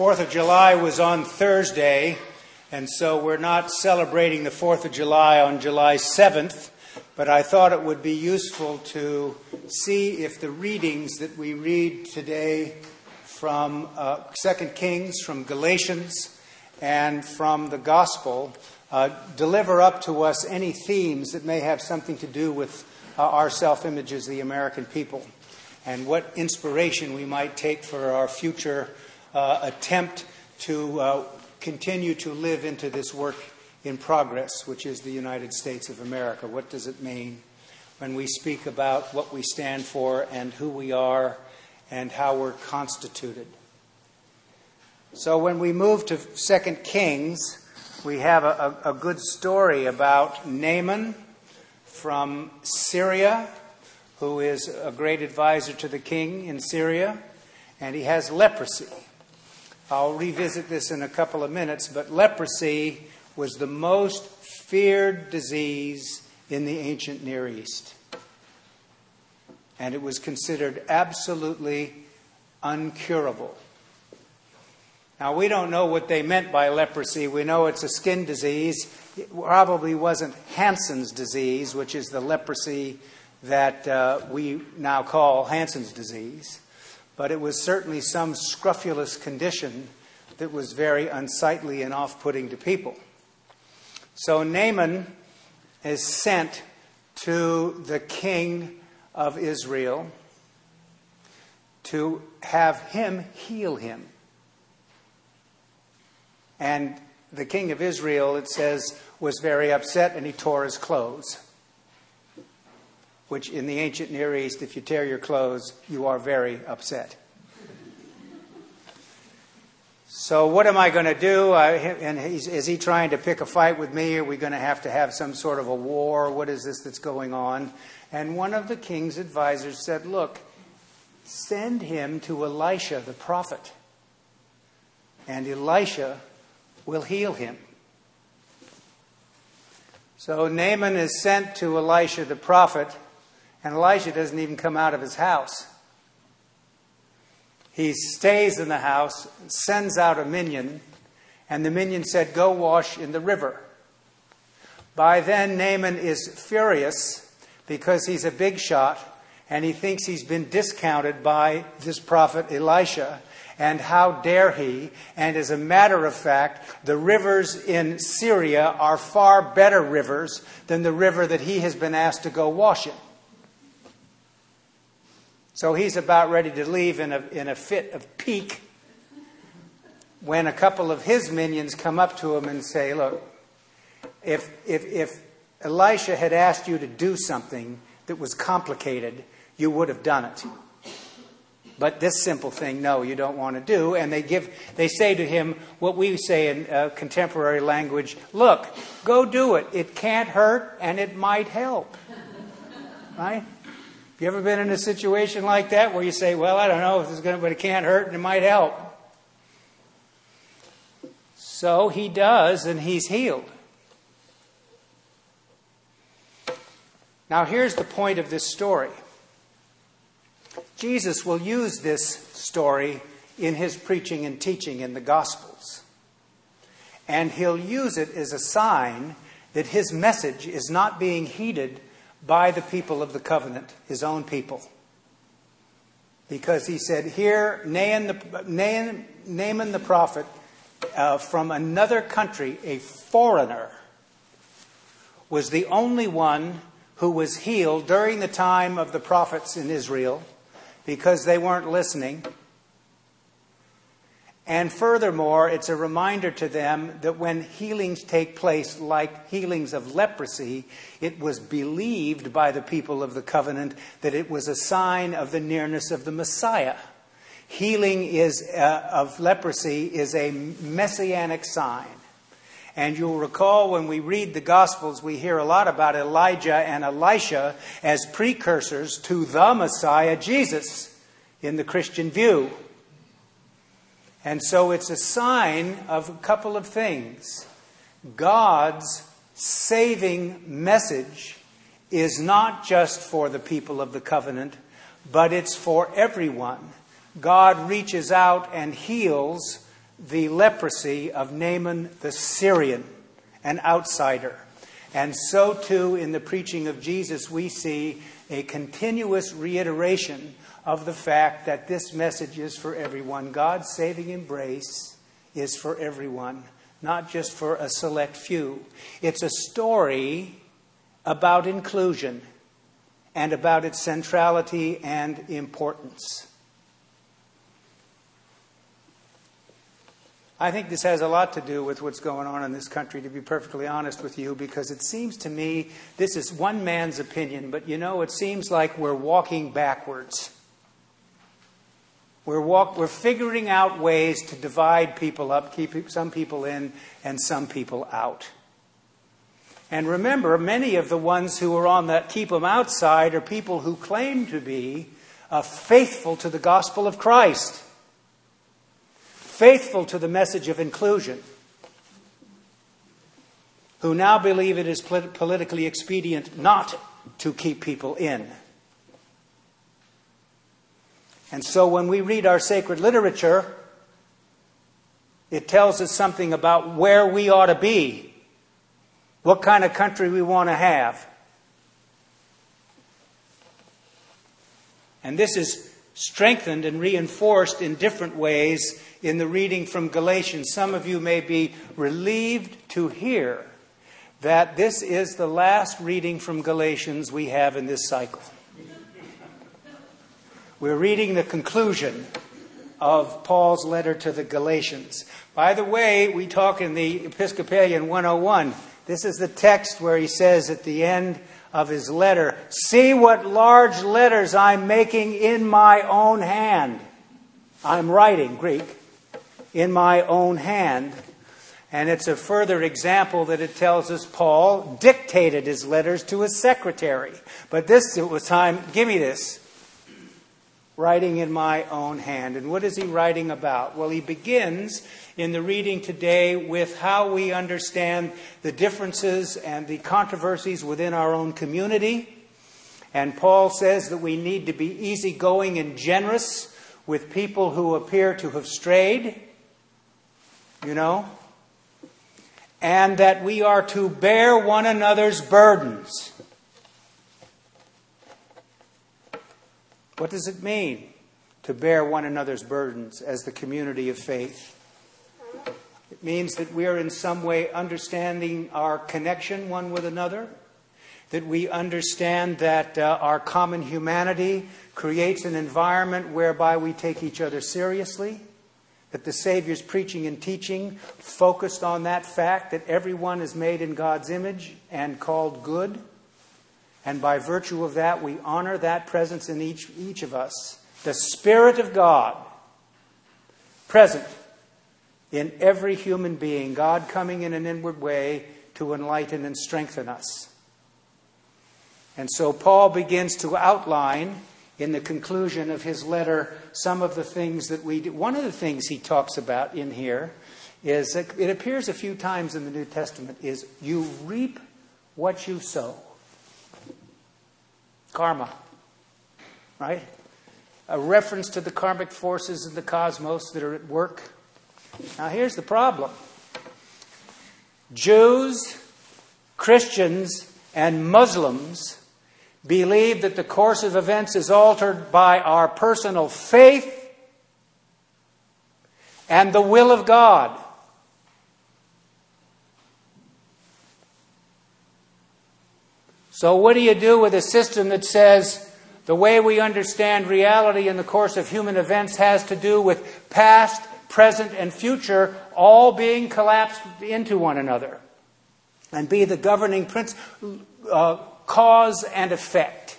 Fourth of July was on Thursday, and so we're not celebrating the Fourth of July on July 7th, but I thought it would be useful to see if the readings that we read today from uh, 2 Kings, from Galatians, and from the Gospel uh, deliver up to us any themes that may have something to do with uh, our self image as the American people and what inspiration we might take for our future attempt to uh, continue to live into this work in progress, which is the United States of America. What does it mean when we speak about what we stand for and who we are and how we're constituted? So when we move to 2 Kings, we have a, a, a good story about Naaman from Syria who is a great advisor to the king in Syria, and he has leprosy. I'll revisit this in a couple of minutes, but leprosy was the most feared disease in the ancient Near East. And it was considered absolutely uncurable. Now, we don't know what they meant by leprosy. We know it's a skin disease. It probably wasn't Hansen's disease, which is the leprosy that uh, we now call Hansen's disease, but it was certainly some scrofulous condition that was very unsightly and off putting to people. So Naaman is sent to the king of Israel to have him heal him. And the king of Israel, it says, was very upset and he tore his clothes which in the ancient Near East, if you tear your clothes, you are very upset. So, what am I going to do? I, and is he trying to pick a fight with me? Are we going to have to have some sort of a war? What is this that's going on? And one of the king's advisors said, Look, send him to Elisha the prophet, and Elisha will heal him. So Naaman is sent to Elisha the prophet, and Elijah doesn't even come out of his house. He stays in the house, sends out a minion, and the minion said, Go wash in the river. By then, Naaman is furious because he's a big shot and he thinks he's been discounted by this prophet Elisha. And how dare he? And as a matter of fact, the rivers in Syria are far better rivers than the river that he has been asked to go wash in. So he's about ready to leave in a, in a fit of pique when a couple of his minions come up to him and say, Look, if, if, if Elisha had asked you to do something that was complicated, you would have done it. But this simple thing, no, you don't want to do. And they give, they say to him what we say in uh, contemporary language: Look, go do it. It can't hurt, and it might help. Right? You ever been in a situation like that where you say, well, I don't know if this is going to, but it can't hurt and it might help? So he does, and he's healed. Now, here's the point of this story Jesus will use this story in his preaching and teaching in the Gospels. And he'll use it as a sign that his message is not being heeded by the people of the covenant, his own people. Because he said, Here, Naaman the, Naaman, Naaman the prophet uh, from another country, a foreigner, was the only one who was healed during the time of the prophets in Israel because they weren't listening and furthermore, it's a reminder to them that when healings take place, like healings of leprosy, it was believed by the people of the covenant that it was a sign of the nearness of the Messiah. Healing is, uh, of leprosy is a messianic sign. And you'll recall when we read the Gospels, we hear a lot about Elijah and Elisha as precursors to the Messiah, Jesus, in the Christian view. And so it's a sign of a couple of things. God's saving message is not just for the people of the covenant, but it's for everyone. God reaches out and heals the leprosy of Naaman the Syrian, an outsider. And so, too, in the preaching of Jesus, we see a continuous reiteration of the fact that this message is for everyone. God's saving embrace is for everyone, not just for a select few. It's a story about inclusion and about its centrality and importance. I think this has a lot to do with what's going on in this country, to be perfectly honest with you, because it seems to me this is one man's opinion, but you know, it seems like we're walking backwards. We're, walk, we're figuring out ways to divide people up, keep some people in and some people out. And remember, many of the ones who are on that keep them outside are people who claim to be uh, faithful to the gospel of Christ faithful to the message of inclusion, who now believe it is politically expedient not to keep people in. And so when we read our sacred literature, it tells us something about where we ought to be, what kind of country we want to have. And this is strengthened and reinforced in different ways in the reading from Galatians. Some of you may be relieved to hear that this is the last reading from Galatians we have in this cycle. We're reading the conclusion of Paul's letter to the Galatians. By the way, we talk in the Episcopalian 101. This is the text where he says at the end of his letter, See what large letters I'm making in my own hand. I'm writing Greek in my own hand. And it's a further example that it tells us Paul dictated his letters to his secretary. But this was time, give me this. Writing in my own hand. And what is he writing about? Well, he begins in the reading today with how we understand the differences and the controversies within our own community. And Paul says that we need to be easygoing and generous with people who appear to have strayed you know? And that we are to bear one another's burdens. What does it mean to bear one another's burdens as the community of faith? It means that we are in some way understanding our connection one with another, that we understand that uh, our common humanity creates an environment whereby we take each other seriously that the Savior's preaching and teaching focused on that fact that everyone is made in God's image and called good. And by virtue of that, we honor that presence in each, each of us. The Spirit of God present in every human being, God coming in an inward way to enlighten and strengthen us. And so Paul begins to outline in the conclusion of his letter some of the things that we do. One of the things he talks about in here is it appears a few times in the New Testament is you reap what you sow. Karma. Right? A reference to the karmic forces of the cosmos that are at work. Now here's the problem. Jews, Christians, and Muslims believe that the course of events is altered by our personal faith and the will of God. So, what do you do with a system that says the way we understand reality in the course of human events has to do with past, present, and future all being collapsed into one another and be the governing principle? Uh, cause and effect.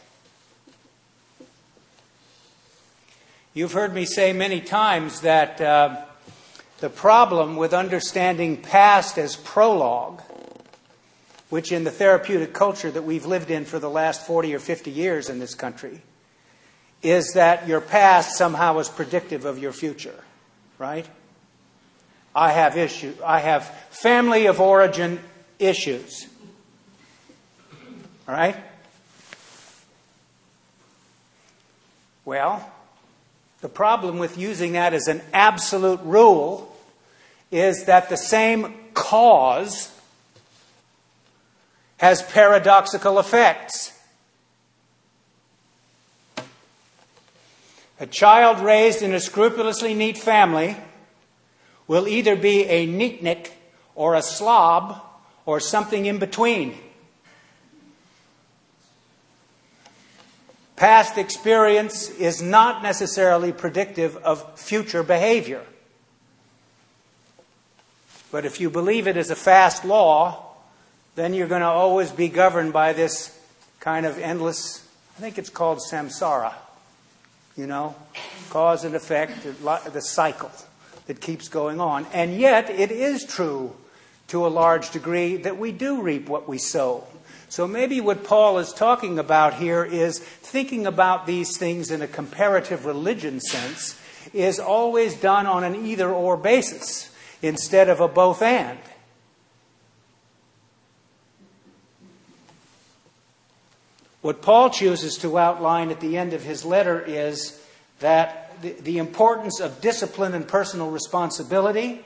You've heard me say many times that uh, the problem with understanding past as prologue, which in the therapeutic culture that we've lived in for the last 40 or 50 years in this country, is that your past somehow is predictive of your future, right? I have issues. I have family of origin issues. All right? Well, the problem with using that as an absolute rule is that the same cause has paradoxical effects. A child raised in a scrupulously neat family will either be a neatnik or a slob or something in between. Past experience is not necessarily predictive of future behavior. But if you believe it is a fast law, then you're going to always be governed by this kind of endless, I think it's called samsara, you know, cause and effect, the cycle that keeps going on. And yet, it is true to a large degree that we do reap what we sow. So maybe what Paul is talking about here is thinking about these things in a comparative religion sense is always done on an either or basis instead of a both and. What Paul chooses to outline at the end of his letter is that the, the importance of discipline and personal responsibility,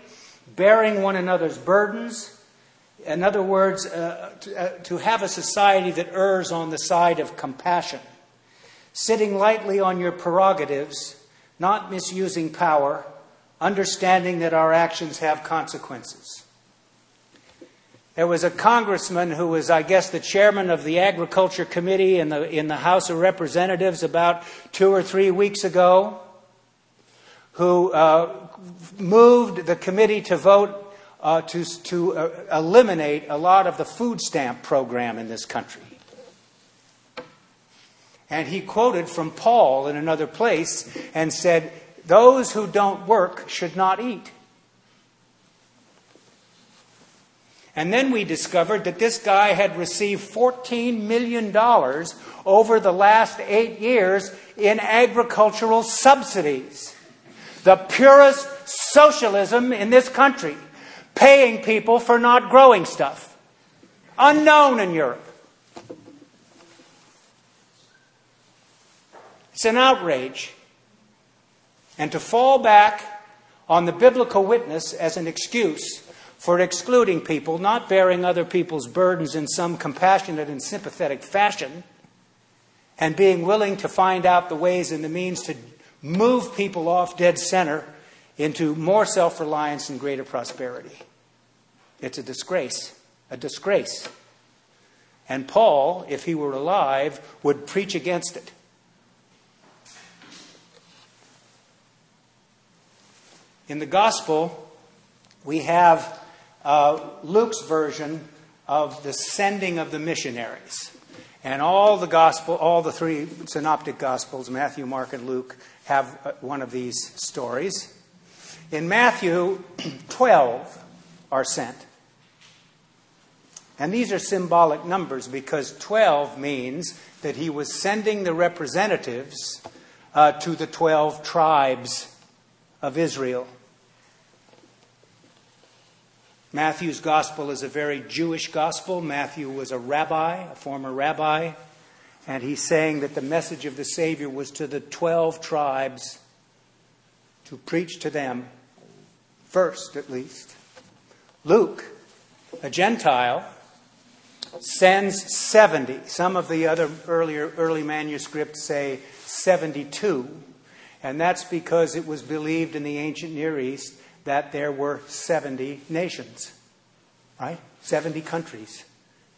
bearing one another's burdens, in other words, uh, to, uh, to have a society that errs on the side of compassion, sitting lightly on your prerogatives, not misusing power, understanding that our actions have consequences. There was a congressman who was, I guess, the chairman of the Agriculture Committee in the, in the House of Representatives about two or three weeks ago, who uh, moved the committee to vote uh, to, to uh, eliminate a lot of the food stamp program in this country. And he quoted from Paul in another place and said, Those who don't work should not eat. And then we discovered that this guy had received $14 million over the last eight years in agricultural subsidies. The purest socialism in this country paying people for not growing stuff. Unknown in Europe. It's an outrage. And to fall back on the biblical witness as an excuse for excluding people, not bearing other people's burdens in some compassionate and sympathetic fashion, and being willing to find out the ways and the means to move people off dead center into more self reliance and greater prosperity. It's a disgrace, a disgrace. And Paul, if he were alive, would preach against it. In the gospel, we have uh, Luke's version of the sending of the missionaries. And all the gospel, all the three synoptic gospels, Matthew, Mark, and Luke, have uh, one of these stories. In Matthew, 12 are sent. And these are symbolic numbers because 12 means that he was sending the representatives uh, to the 12 tribes of Israel. Matthew's gospel is a very Jewish gospel. Matthew was a rabbi, a former rabbi, and he's saying that the message of the Savior was to the 12 tribes to preach to them first, at least. Luke, a Gentile, sends 70. Some of the other earlier early manuscripts say 72, and that's because it was believed in the ancient Near East that there were 70 nations, right? 70 countries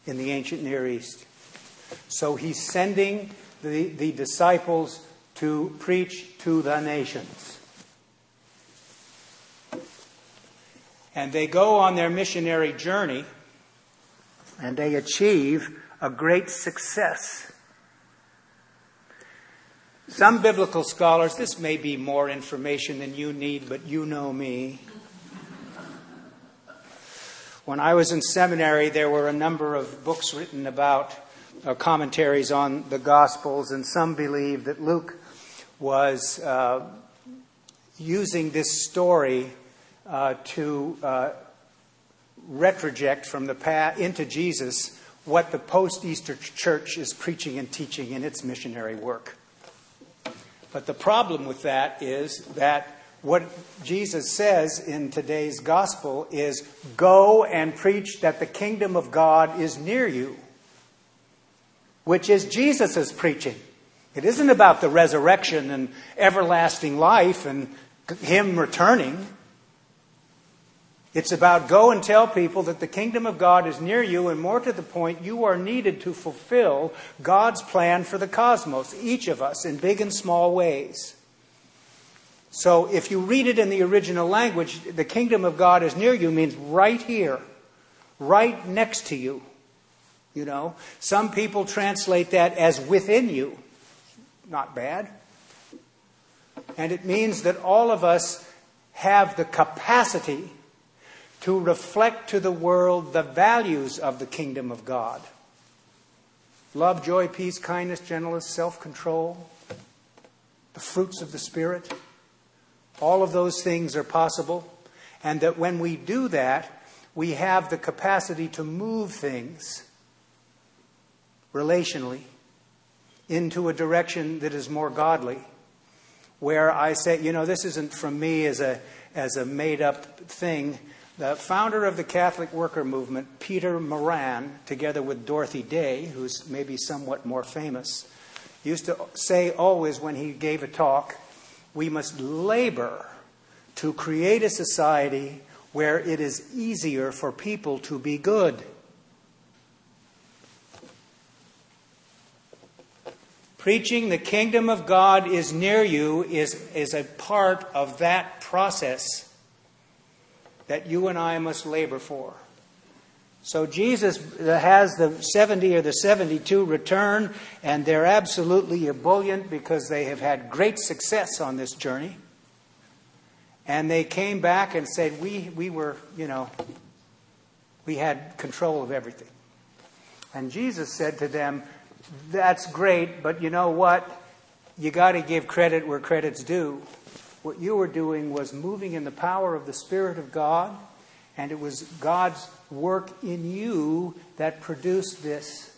in the ancient Near East. So he's sending the, the disciples to preach to the nations. And they go on their missionary journey and they achieve a great success. Some biblical scholars, this may be more information than you need, but you know me. When I was in seminary, there were a number of books written about uh, commentaries on the Gospels, and some believe that Luke was uh, using this story uh, to uh, retroject from the into Jesus what the post Easter church is preaching and teaching in its missionary work. But the problem with that is that what Jesus says in today's gospel is go and preach that the kingdom of God is near you, which is Jesus' preaching. It isn't about the resurrection and everlasting life and Him returning. It's about go and tell people that the kingdom of God is near you, and more to the point, you are needed to fulfill God's plan for the cosmos, each of us, in big and small ways. So if you read it in the original language, the kingdom of God is near you means right here, right next to you. You know, some people translate that as within you. Not bad. And it means that all of us have the capacity to reflect to the world the values of the kingdom of God love, joy, peace, kindness, gentleness, self control, the fruits of the Spirit. All of those things are possible. And that when we do that, we have the capacity to move things relationally into a direction that is more godly. Where I say, you know, this isn't from me as a, as a made up thing. The founder of the Catholic worker movement, Peter Maurin, together with Dorothy Day, who's maybe somewhat more famous, used to say always when he gave a talk, we must labor to create a society where it is easier for people to be good. Preaching the kingdom of God is near you is, is a part of that process that you and I must labor for. So Jesus has the 70 or the 72 return, and they're absolutely ebullient because they have had great success on this journey. And they came back and said, We, we were, you know, we had control of everything. And Jesus said to them, That's great, but you know what? You got to give credit where credit's due. What you were doing was moving in the power of the Spirit of God, and it was God's work in you that produced this.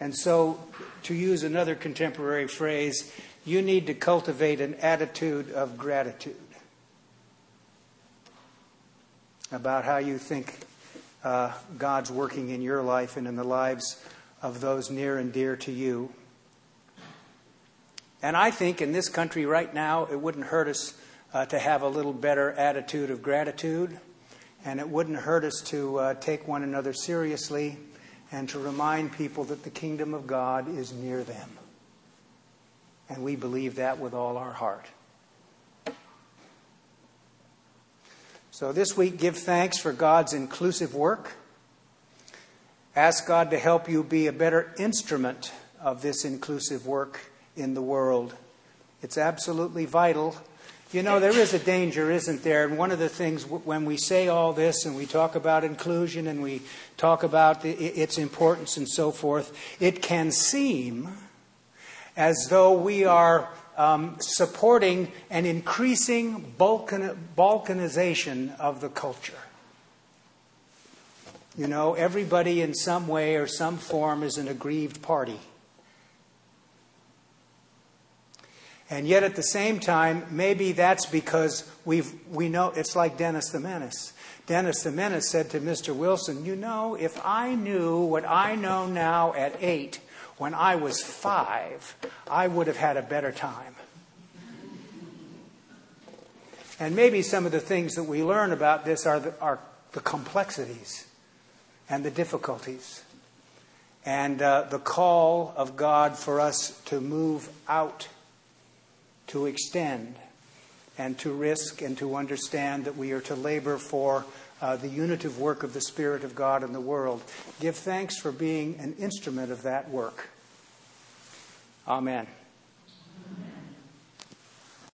And so, to use another contemporary phrase, you need to cultivate an attitude of gratitude about how you think uh, God's working in your life and in the lives of those near and dear to you. And I think in this country right now, it wouldn't hurt us uh, to have a little better attitude of gratitude. And it wouldn't hurt us to uh, take one another seriously and to remind people that the kingdom of God is near them. And we believe that with all our heart. So this week, give thanks for God's inclusive work. Ask God to help you be a better instrument of this inclusive work in the world. It's absolutely vital you know, there is a danger, isn't there? And one of the things when we say all this and we talk about inclusion and we talk about its importance and so forth, it can seem as though we are um, supporting an increasing Balkan, balkanization of the culture. You know, everybody in some way or some form is an aggrieved party. And yet at the same time, maybe that's because we've, we know it's like Dennis the Menace. Dennis the Menace said to Mr. Wilson, You know, if I knew what I know now at eight, when I was five, I would have had a better time. And maybe some of the things that we learn about this are the, are the complexities and the difficulties and uh, the call of God for us to move out to extend and to risk and to understand that we are to labor for uh, the unitive work of the Spirit of God in the world. Give thanks for being an instrument of that work. Amen.